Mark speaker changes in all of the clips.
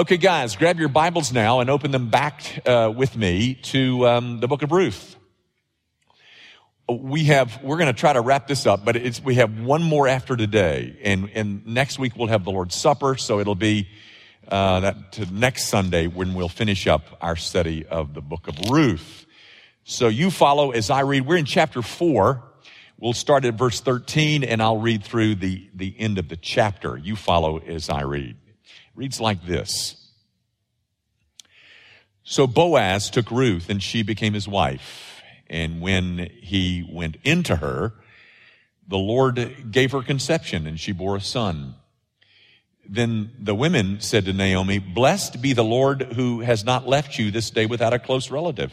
Speaker 1: Okay, guys, grab your Bibles now and open them back uh, with me to um, the book of Ruth. We have, we're going to try to wrap this up, but it's, we have one more after today. And, and next week we'll have the Lord's Supper, so it'll be uh, that to next Sunday when we'll finish up our study of the book of Ruth. So you follow as I read. We're in chapter four. We'll start at verse 13 and I'll read through the, the end of the chapter. You follow as I read reads like this. So Boaz took Ruth and she became his wife. And when he went into her, the Lord gave her conception and she bore a son. Then the women said to Naomi, blessed be the Lord who has not left you this day without a close relative.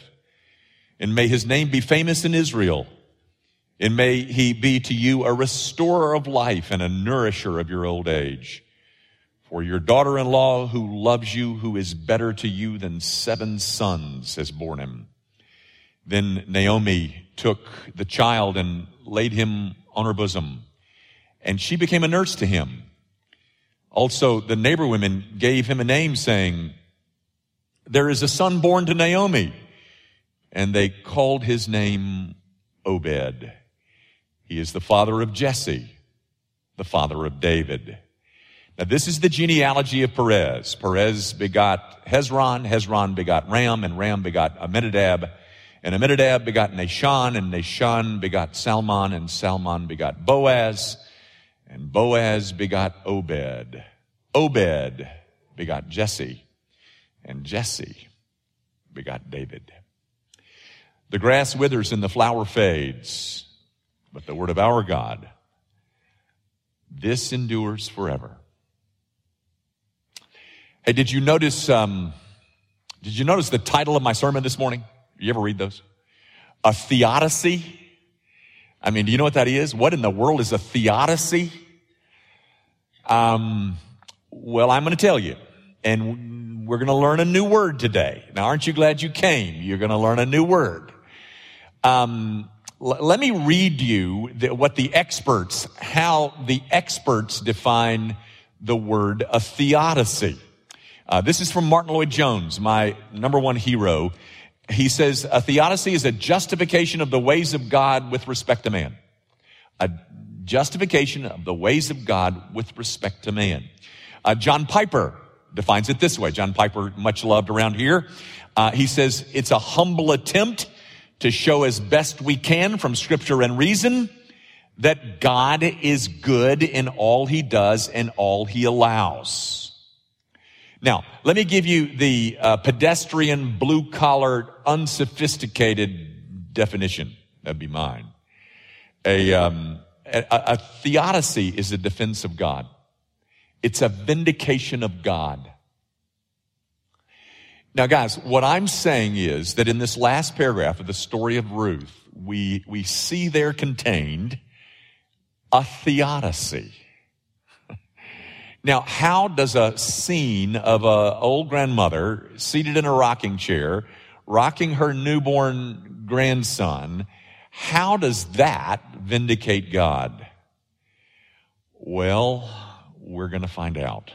Speaker 1: And may his name be famous in Israel. And may he be to you a restorer of life and a nourisher of your old age. For your daughter-in-law who loves you, who is better to you than seven sons, has borne him. Then Naomi took the child and laid him on her bosom, and she became a nurse to him. Also, the neighbor women gave him a name saying, there is a son born to Naomi. And they called his name Obed. He is the father of Jesse, the father of David. Now this is the genealogy of Perez. Perez begot Hezron, Hezron begot Ram, and Ram begot Amminadab, and Amminadab begot Nahshon, and Nahshon begot Salmon, and Salmon begot Boaz, and Boaz begot Obed. Obed begot Jesse, and Jesse begot David. The grass withers and the flower fades, but the word of our God, this endures forever. Hey, did you notice, um, did you notice the title of my sermon this morning? You ever read those? A theodicy? I mean, do you know what that is? What in the world is a theodicy? Um, well, I'm going to tell you. And we're going to learn a new word today. Now, aren't you glad you came? You're going to learn a new word. Um, l- let me read you the, what the experts, how the experts define the word a theodicy. Uh, this is from Martyn Lloyd-Jones, my number one hero. He says, a theodicy is a justification of the ways of God with respect to man. A justification of the ways of God with respect to man. Uh, John Piper defines it this way. John Piper, much loved around here. Uh, he says, it's a humble attempt to show as best we can from scripture and reason that God is good in all he does and all he allows. Now, let me give you the uh, pedestrian, blue collar, unsophisticated definition. That'd be mine. A, um, a, a theodicy is a defense of God. It's a vindication of God. Now, guys, what I'm saying is that in this last paragraph of the story of Ruth, we, we see there contained a theodicy. Now, how does a scene of a old grandmother seated in a rocking chair, rocking her newborn grandson, how does that vindicate God? Well, we're going to find out.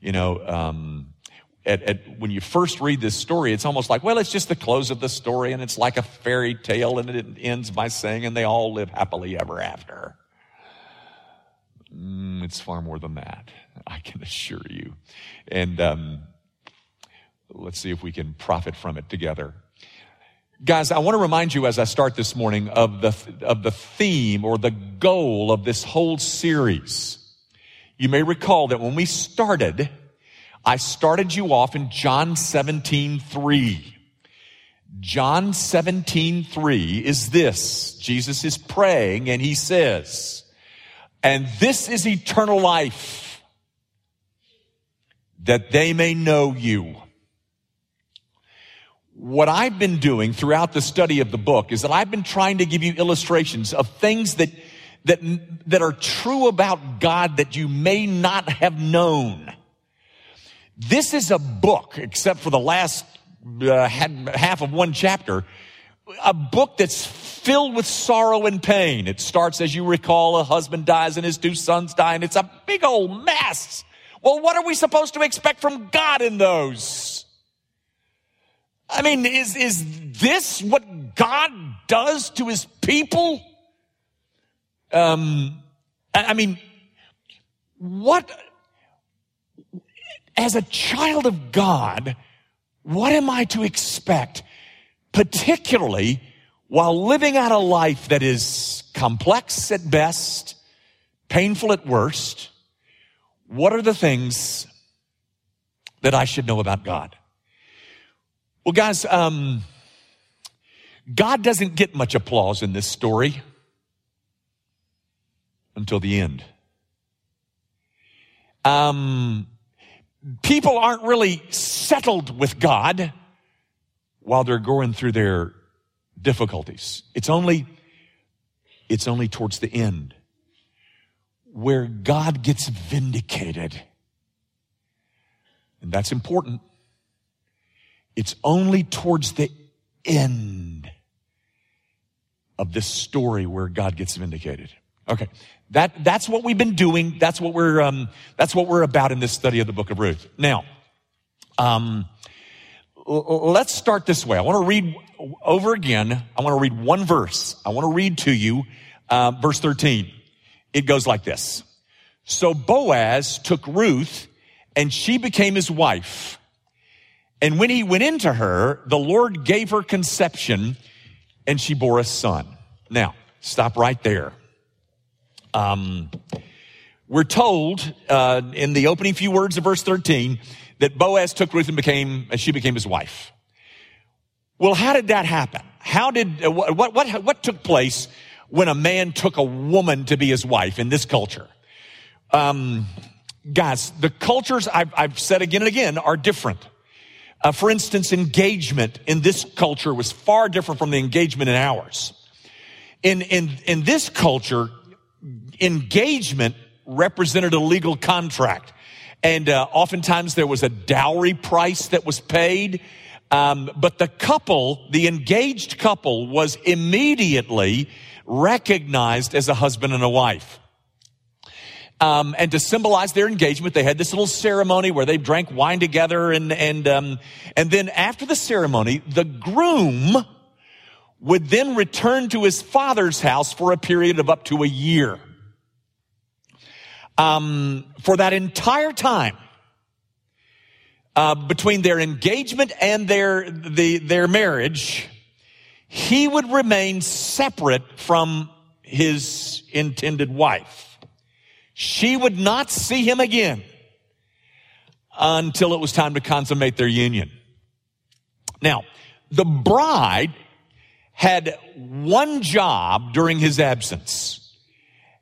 Speaker 1: You know, um, at, at, when you first read this story, it's almost like, well, it's just the close of the story and it's like a fairy tale and it ends by saying, and they all live happily ever after. Mm, it's far more than that. I can assure you. And um, let's see if we can profit from it together. Guys, I want to remind you as I start this morning of the, of the theme or the goal of this whole series. You may recall that when we started, I started you off in John 17, 3. John 17, 3 is this. Jesus is praying and he says, and this is eternal life, that they may know you. What I've been doing throughout the study of the book is that I've been trying to give you illustrations of things that, that, that are true about God that you may not have known. This is a book, except for the last uh, half of one chapter, a book that's filled with sorrow and pain. It starts, as you recall, a husband dies and his two sons die, and it's a big old mess. Well, what are we supposed to expect from God in those? I mean, is, is this what God does to his people? Um, I mean, what, as a child of God, what am I to expect? Particularly while living out a life that is complex at best, painful at worst. What are the things that I should know about God? Well, guys, um, God doesn't get much applause in this story until the end. Um, people aren't really settled with God while they're going through their difficulties. It's only, it's only towards the end where God gets vindicated. And that's important. It's only towards the end of this story where God gets vindicated. Okay. That, that's what we've been doing. That's what we're, um, that's what we're about in this study of the book of Ruth. Now, um, let's start this way. I want to read over again. I want to read one verse. I want to read to you, uh, verse 13. It goes like this. So Boaz took Ruth and she became his wife. And when he went into her, the Lord gave her conception and she bore a son. Now, stop right there. Um, we're told uh, in the opening few words of verse 13 that Boaz took Ruth and became, and she became his wife. Well, how did that happen? How did, uh, what, what, what took place when a man took a woman to be his wife in this culture? Um, guys, the cultures I've, I've, said again and again are different. Uh, for instance, engagement in this culture was far different from the engagement in ours. In, in, in this culture, engagement represented a legal contract. And uh, oftentimes there was a dowry price that was paid. Um, but the couple, the engaged couple, was immediately recognized as a husband and a wife. Um, and to symbolize their engagement, they had this little ceremony where they drank wine together, and and um, and then after the ceremony, the groom would then return to his father's house for a period of up to a year. Um, for that entire time, uh, between their engagement and their the, their marriage, he would remain separate from his intended wife. She would not see him again until it was time to consummate their union. Now, the bride had one job during his absence.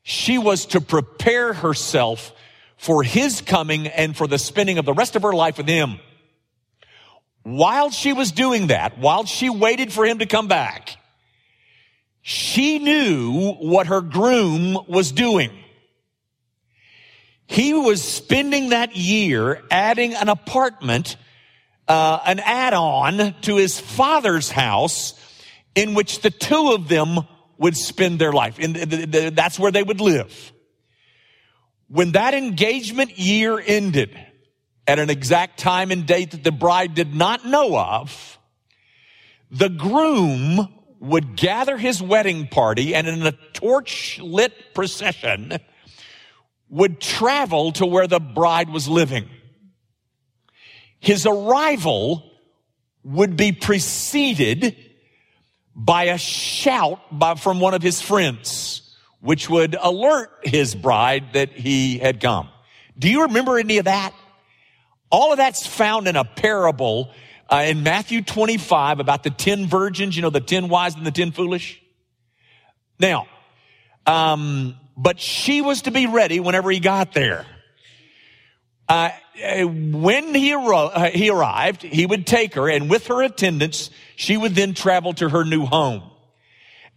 Speaker 1: She was to prepare herself for his coming and for the spending of the rest of her life with him. While she was doing that, while she waited for him to come back, she knew what her groom was doing. He was spending that year adding an apartment, uh, an add-on to his father's house in which the two of them would spend their life. And that's where they would live. When that engagement year ended at an exact time and date that the bride did not know of, the groom would gather his wedding party and in a torch lit procession would travel to where the bride was living. His arrival would be preceded by a shout by, from one of his friends, which would alert his bride that he had come. Do you remember any of that? All of that's found in a parable uh, in Matthew 25 about the 10 virgins, you know, the 10 wise and the 10 foolish. Now, um, but she was to be ready whenever he got there. Uh, when he, arro- uh, he arrived, he would take her, and with her attendants, she would then travel to her new home.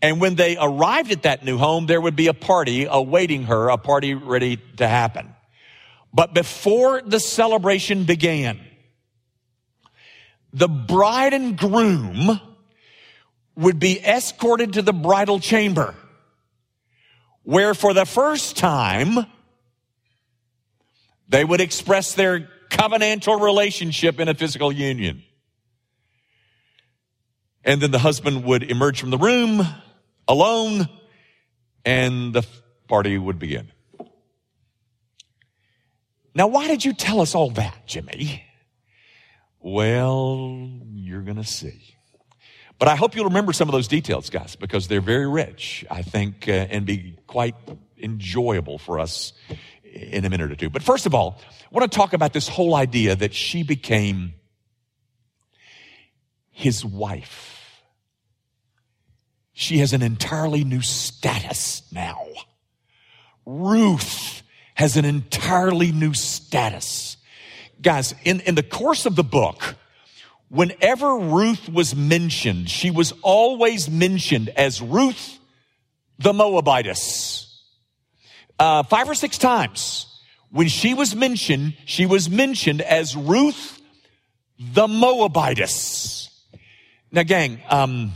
Speaker 1: And when they arrived at that new home, there would be a party awaiting her, a party ready to happen. But before the celebration began, the bride and groom would be escorted to the bridal chamber, where for the first time, They would express their covenantal relationship in a physical union. And then the husband would emerge from the room alone and the party would begin. Now, why did you tell us all that, Jimmy? Well, you're going to see. But I hope you'll remember some of those details, guys, because they're very rich, I think, uh, and be quite enjoyable for us in a minute or two. But first of all, I want to talk about this whole idea that she became his wife. She has an entirely new status now. Ruth has an entirely new status. Guys, in, in the course of the book, whenever Ruth was mentioned, she was always mentioned as Ruth the Moabitess. Uh, five or six times when she was mentioned, she was mentioned as Ruth the Moabitess. Now, gang, um,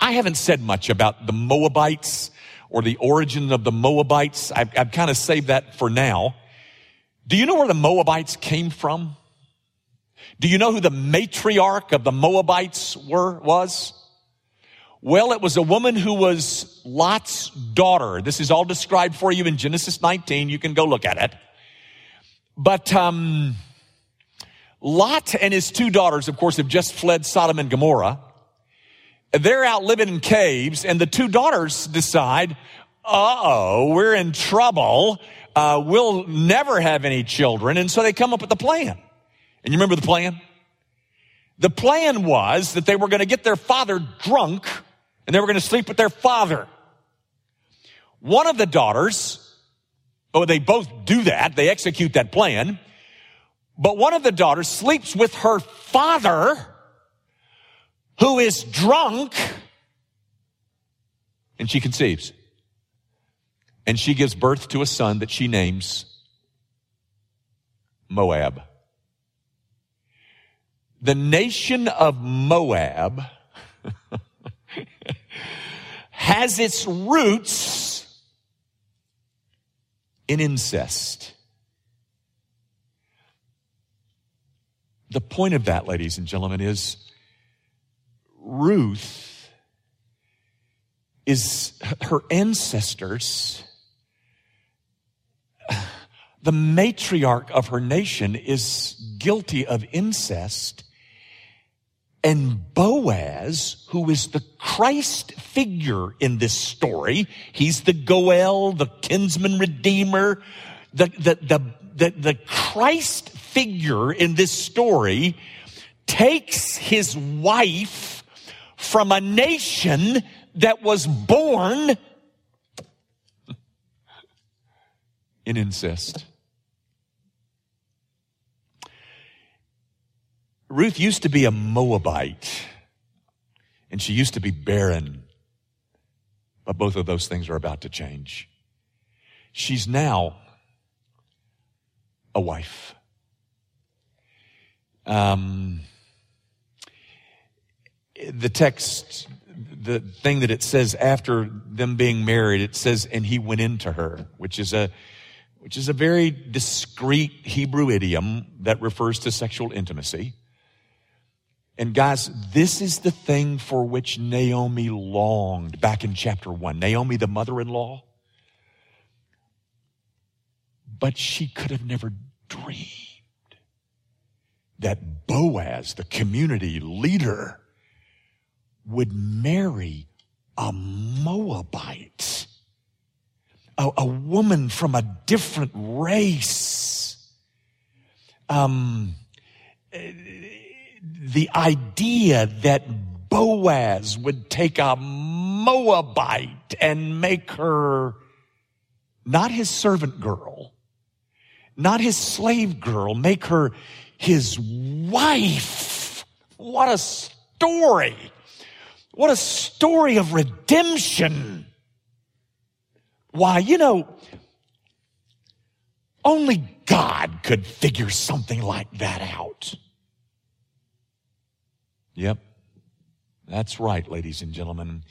Speaker 1: I haven't said much about the Moabites or the origin of the Moabites. I've, I've kind of saved that for now. Do you know where the Moabites came from? Do you know who the matriarch of the Moabites were, was? Well, it was a woman who was Lot's daughter. This is all described for you in Genesis 19. You can go look at it. But, um, Lot and his two daughters, of course, have just fled Sodom and Gomorrah. They're out living in caves and the two daughters decide, uh-oh, we're in trouble. Uh, we'll never have any children. And so they come up with a plan. And you remember the plan? The plan was that they were going to get their father drunk and they were going to sleep with their father. One of the daughters, oh, they both do that. They execute that plan. But one of the daughters sleeps with her father who is drunk and she conceives. And she gives birth to a son that she names Moab the nation of Moab has its roots in incest. The point of that, ladies and gentlemen, is Ruth is her ancestors. The matriarch of her nation is guilty of incest and Boaz, who is the Christ figure in this story, he's the Goel, the kinsman redeemer, the, the, the, the, the Christ figure in this story takes his wife from a nation that was born in incest. Ruth used to be a Moabite, and she used to be barren. But both of those things are about to change. She's now a wife. Um, the text, the thing that it says after them being married, it says, and he went into her, which is a, which is a very discreet Hebrew idiom that refers to sexual intimacy. And guys, this is the thing for which Naomi longed back in chapter one. Naomi, the mother-in-law. But she could have never dreamed that Boaz, the community leader, would marry a Moabite, a, a woman from a different race. Um, the idea that Boaz would take a Moabite and make her not his servant girl, not his slave girl, make her his wife. What a story. What a story of redemption. Why, you know, only God could figure something like that out. Yep. That's right, ladies and gentlemen.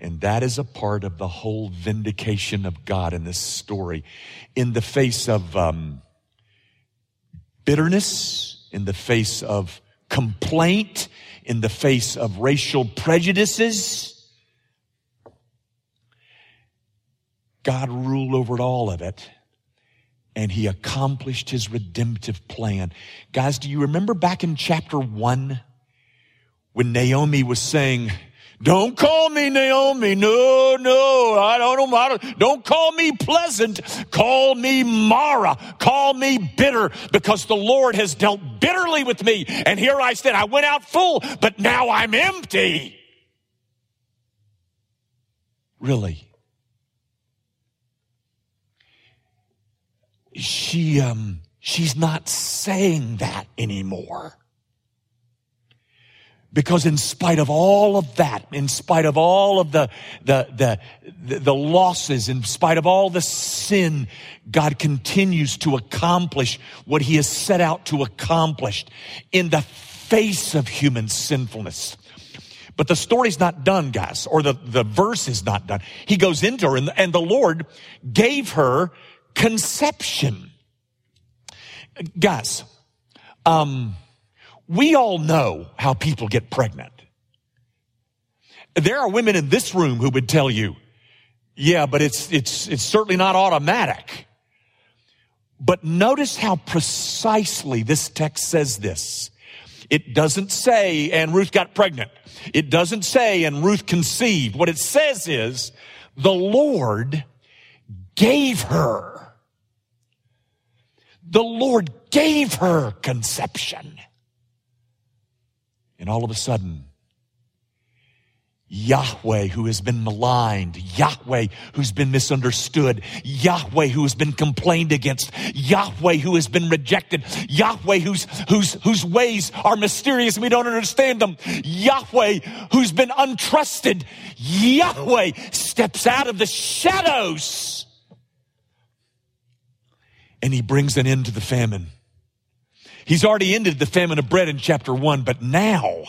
Speaker 1: And that is a part of the whole vindication of God in this story. In the face of um, bitterness, in the face of complaint, in the face of racial prejudices. God ruled over all of it and he accomplished his redemptive plan. Guys, do you remember back in chapter one when Naomi was saying, don't call me Naomi. No, no, I don't know. Don't, don't call me pleasant. Call me Mara. Call me bitter because the Lord has dealt bitterly with me. And here I stand. I went out full, but now I'm empty. Really? She, um, she's not saying that anymore. Because in spite of all of that, in spite of all of the, the, the, the, losses, in spite of all the sin, God continues to accomplish what he has set out to accomplish in the face of human sinfulness. But the story's not done, guys, or the, the verse is not done. He goes into her and, and the Lord gave her conception. Guys, um, we all know how people get pregnant. There are women in this room who would tell you, yeah, but it's, it's, it's certainly not automatic. But notice how precisely this text says this. It doesn't say, and Ruth got pregnant. It doesn't say, and Ruth conceived. What it says is, the Lord gave her. The Lord gave her conception. And all of a sudden, Yahweh who has been maligned, Yahweh who's been misunderstood, Yahweh who has been complained against, Yahweh who has been rejected, Yahweh whose, whose, whose ways are mysterious and we don't understand them, Yahweh who's been untrusted, Yahweh steps out of the shadows and he brings an end to the famine. He's already ended the famine of bread in chapter one, but now,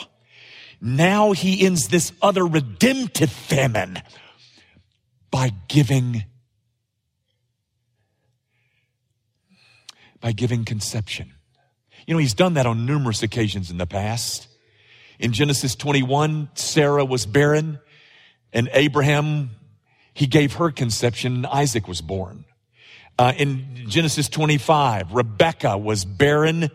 Speaker 1: now he ends this other redemptive famine by giving, by giving conception. You know, he's done that on numerous occasions in the past. In Genesis 21, Sarah was barren and Abraham, he gave her conception, and Isaac was born. Uh, in Genesis 25, Rebecca was barren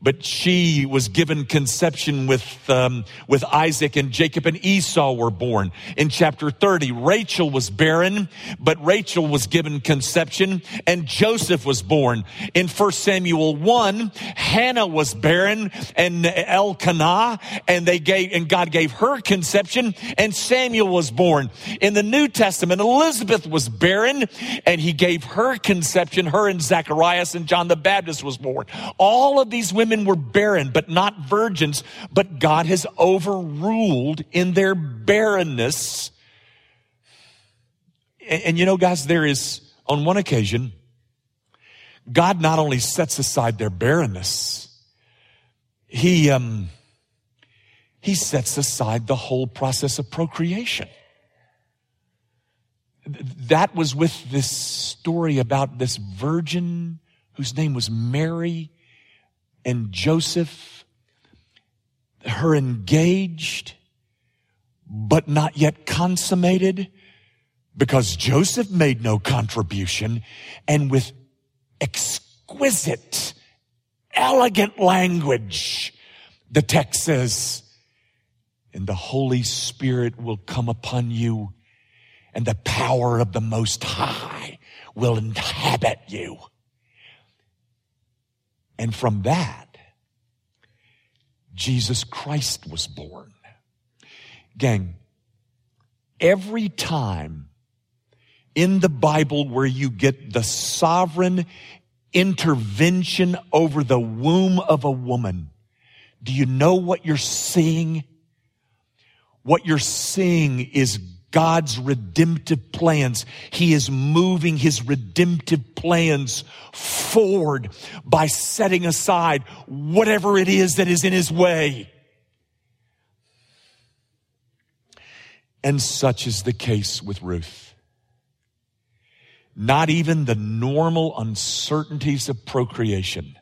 Speaker 1: but she was given conception with um, with Isaac and Jacob and Esau were born. In chapter 30, Rachel was barren, but Rachel was given conception and Joseph was born. In 1 Samuel 1, Hannah was barren and Elkanah and they gave and God gave her conception and Samuel was born. In the New Testament, Elizabeth was barren and he gave her conception, her and Zacharias and John the Baptist was born. All of these women women were barren, but not virgins, but God has overruled in their barrenness. And, and you know, guys, there is, on one occasion, God not only sets aside their barrenness, He, um, He sets aside the whole process of procreation. That was with this story about this virgin whose name was Mary and Joseph, her engaged, but not yet consummated, because Joseph made no contribution, and with exquisite, elegant language, the text says, and the Holy Spirit will come upon you, and the power of the Most High will inhabit you. And from that, Jesus Christ was born. Gang, every time in the Bible where you get the sovereign intervention over the womb of a woman, do you know what you're seeing? What you're seeing is God's redemptive plans. He is moving his redemptive plans forward by setting aside whatever it is that is in his way. And such is the case with Ruth. Not even the normal uncertainties of procreation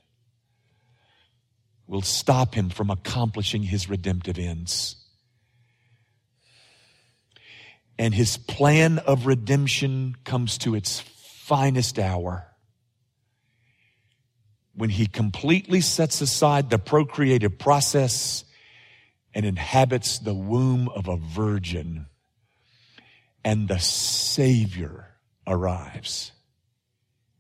Speaker 1: will stop him from accomplishing his redemptive ends. And his plan of redemption comes to its finest hour when he completely sets aside the procreative process and inhabits the womb of a virgin and the Savior arrives.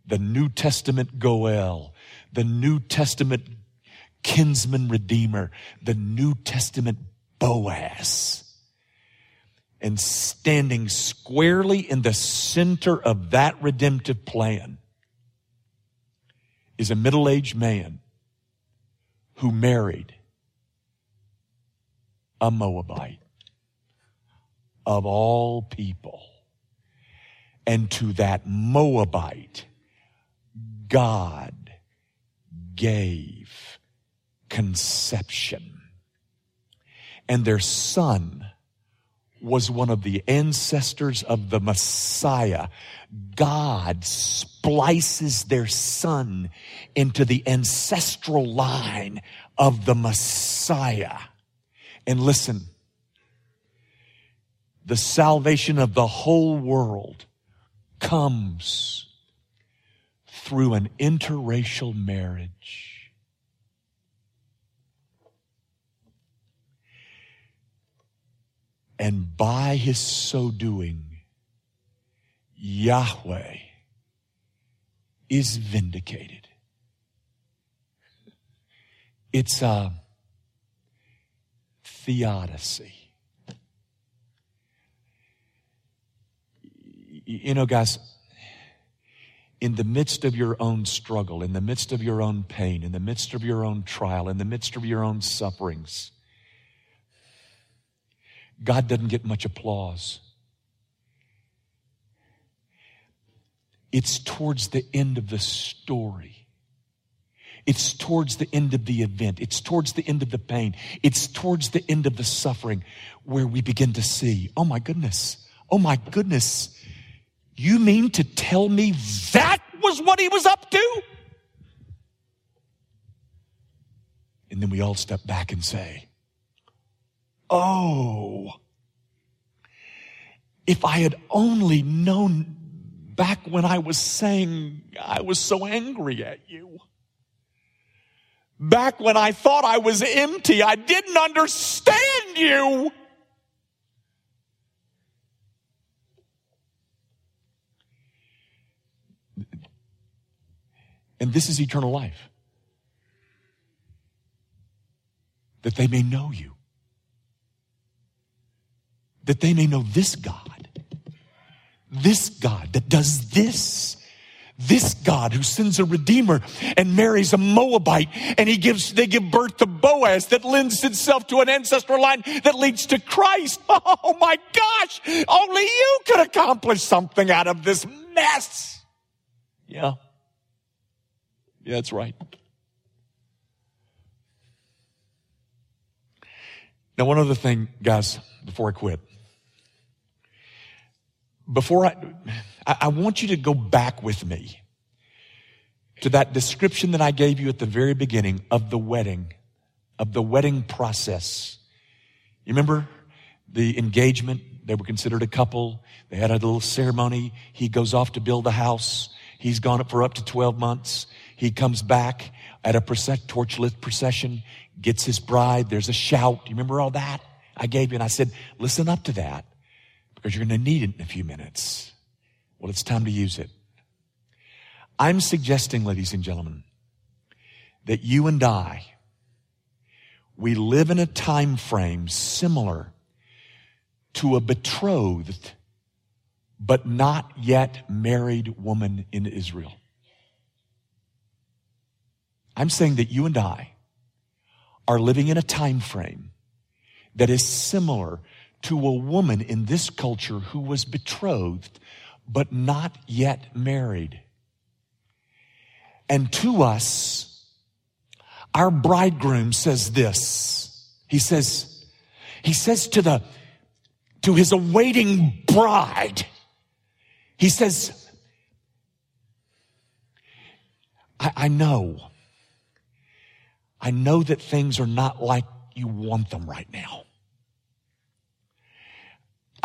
Speaker 1: The New Testament Goel, the New Testament kinsman redeemer, the New Testament Boaz. And standing squarely in the center of that redemptive plan is a middle aged man who married a Moabite of all people. And to that Moabite, God gave conception. And their son was one of the ancestors of the Messiah. God splices their son into the ancestral line of the Messiah. And listen, the salvation of the whole world comes through an interracial marriage. And by his so doing, Yahweh is vindicated. It's a theodicy. You know, guys, in the midst of your own struggle, in the midst of your own pain, in the midst of your own trial, in the midst of your own sufferings, God doesn't get much applause. It's towards the end of the story. It's towards the end of the event. It's towards the end of the pain. It's towards the end of the suffering where we begin to see, oh my goodness, oh my goodness, you mean to tell me that was what he was up to? And then we all step back and say, Oh, if I had only known back when I was saying I was so angry at you. Back when I thought I was empty, I didn't understand you. And this is eternal life. That they may know you. That they may know this God. This God that does this. This God who sends a redeemer and marries a Moabite and he gives, they give birth to Boaz that lends itself to an ancestral line that leads to Christ. Oh my gosh. Only you could accomplish something out of this mess. Yeah. Yeah, that's right. Now, one other thing, guys, before I quit. Before I, I want you to go back with me to that description that I gave you at the very beginning of the wedding, of the wedding process. You remember the engagement? They were considered a couple. They had a little ceremony. He goes off to build a house. He's gone up for up to 12 months. He comes back at a torchlit procession, gets his bride. There's a shout. You remember all that? I gave you and I said, listen up to that because you're going to need it in a few minutes. Well, it's time to use it. I'm suggesting, ladies and gentlemen, that you and I, we live in a time frame similar to a betrothed but not yet married woman in Israel. I'm saying that you and I are living in a time frame that is similar to a woman in this culture who was betrothed but not yet married. And to us, our bridegroom says this. He says, he says to the, to his awaiting bride, he says, I, I know. I know that things are not like you want them right now.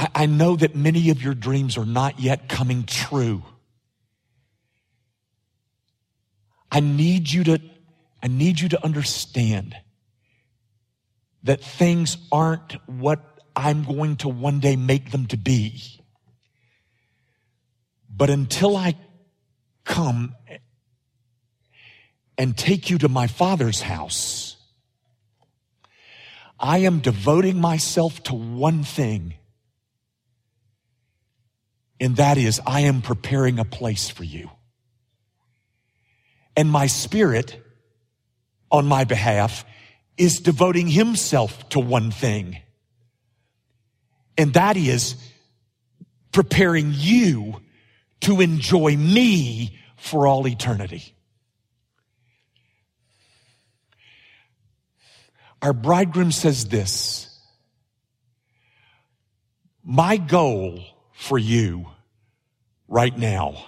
Speaker 1: I, I know that many of your dreams are not yet coming true. I need you to, I need you to understand that things aren't what I'm going to one day make them to be. But until I come and take you to my father's house, I am devoting myself to one thing. And that is, I am preparing a place for you. And my spirit, on my behalf, is devoting himself to one thing. And that is preparing you to enjoy me for all eternity. Our bridegroom says this My goal for you right now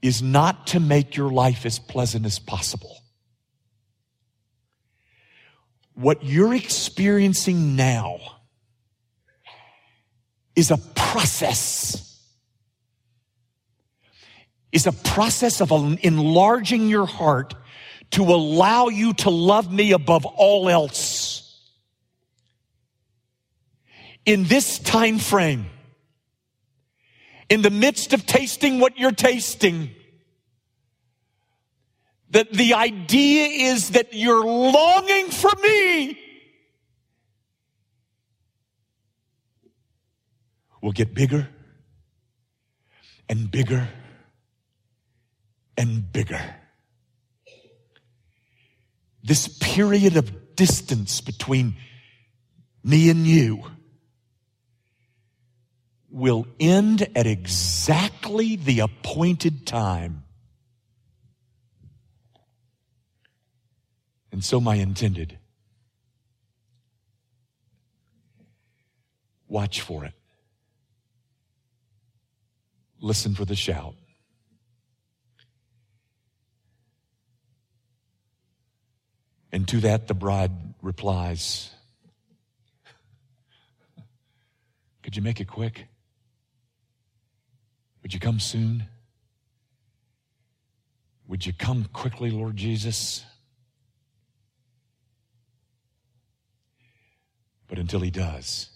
Speaker 1: is not to make your life as pleasant as possible. What you're experiencing now is a process. Is a process of enlarging your heart to allow you to love me above all else. In this time frame, in the midst of tasting what you're tasting, that the idea is that you're longing for me. Will get bigger and bigger and bigger. This period of distance between me and you will end at exactly the appointed time. And so my intended. Watch for it. Listen for the shout. And to that the bride replies, Could you make it quick? Would you come soon? Would you come quickly, Lord Jesus? But until he does,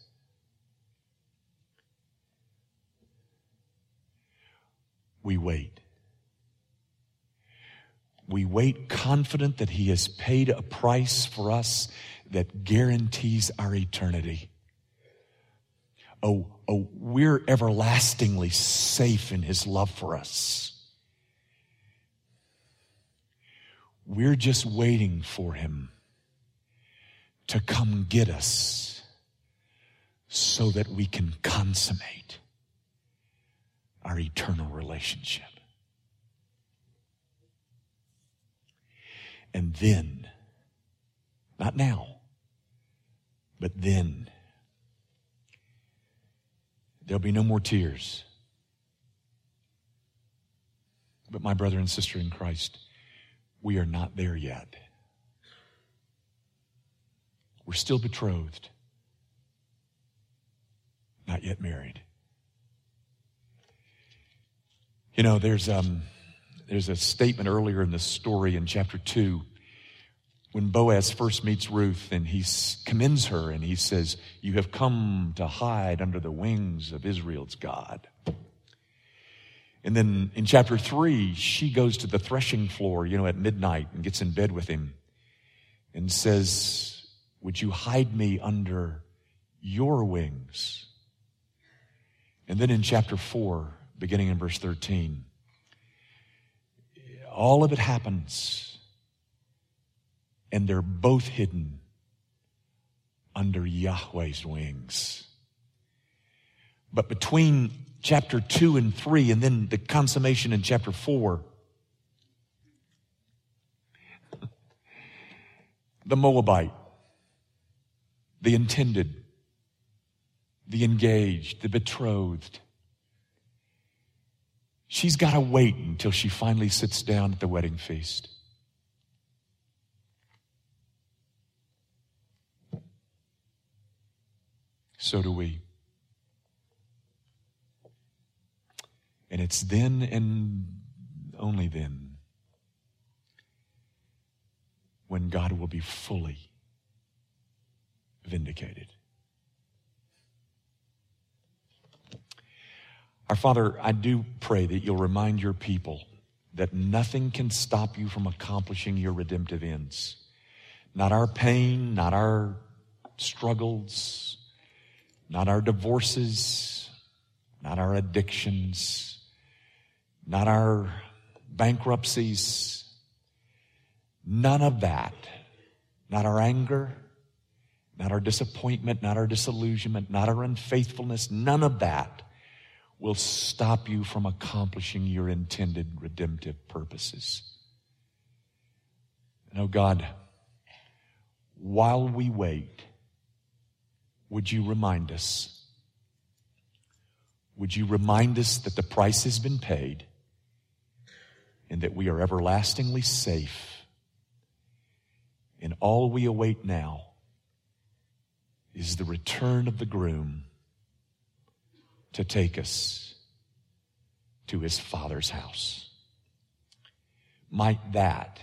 Speaker 1: we wait. We wait confident that he has paid a price for us that guarantees our eternity oh, oh, we're everlastingly safe in his love for us. We're just waiting for him to come get us so that we can consummate our eternal relationship. And then, not now, but then, There'll be no more tears. But, my brother and sister in Christ, we are not there yet. We're still betrothed, not yet married. You know, there's, um, there's a statement earlier in the story in chapter 2 when Boaz first meets Ruth and he commends her and he says, You have come to hide under the wings of Israel's God. And then in chapter three, she goes to the threshing floor, you know, at midnight and gets in bed with him and says, Would you hide me under your wings? And then in chapter four, beginning in verse 13, all of it happens and they're both hidden under Yahweh's wings. But between chapter 2 and 3, and then the consummation in chapter 4, the Moabite, the intended, the engaged, the betrothed, she's got to wait until she finally sits down at the wedding feast. So do we. And it's then and only then when God will be fully vindicated. Our Father, I do pray that you'll remind your people that nothing can stop you from accomplishing your redemptive ends. Not our pain, not our struggles, not our divorces, not our addictions, not our bankruptcies, none of that, not our anger, not our disappointment, not our disillusionment, not our unfaithfulness, none of that will stop you from accomplishing your intended redemptive purposes. Oh God, while we wait, would you remind us? Would you remind us that the price has been paid and that we are everlastingly safe? And all we await now is the return of the groom to take us to his father's house. Might that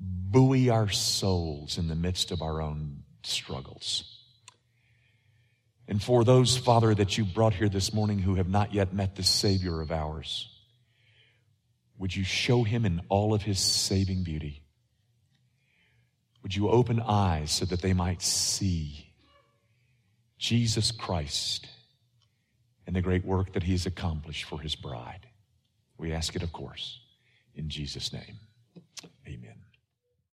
Speaker 1: buoy our souls in the midst of our own struggles. And for those, Father, that you brought here this morning who have not yet met the Savior of ours, would you show him in all of his saving beauty? Would you open eyes so that they might see Jesus Christ and the great work that he has accomplished for his bride? We ask it, of course, in Jesus' name. Amen.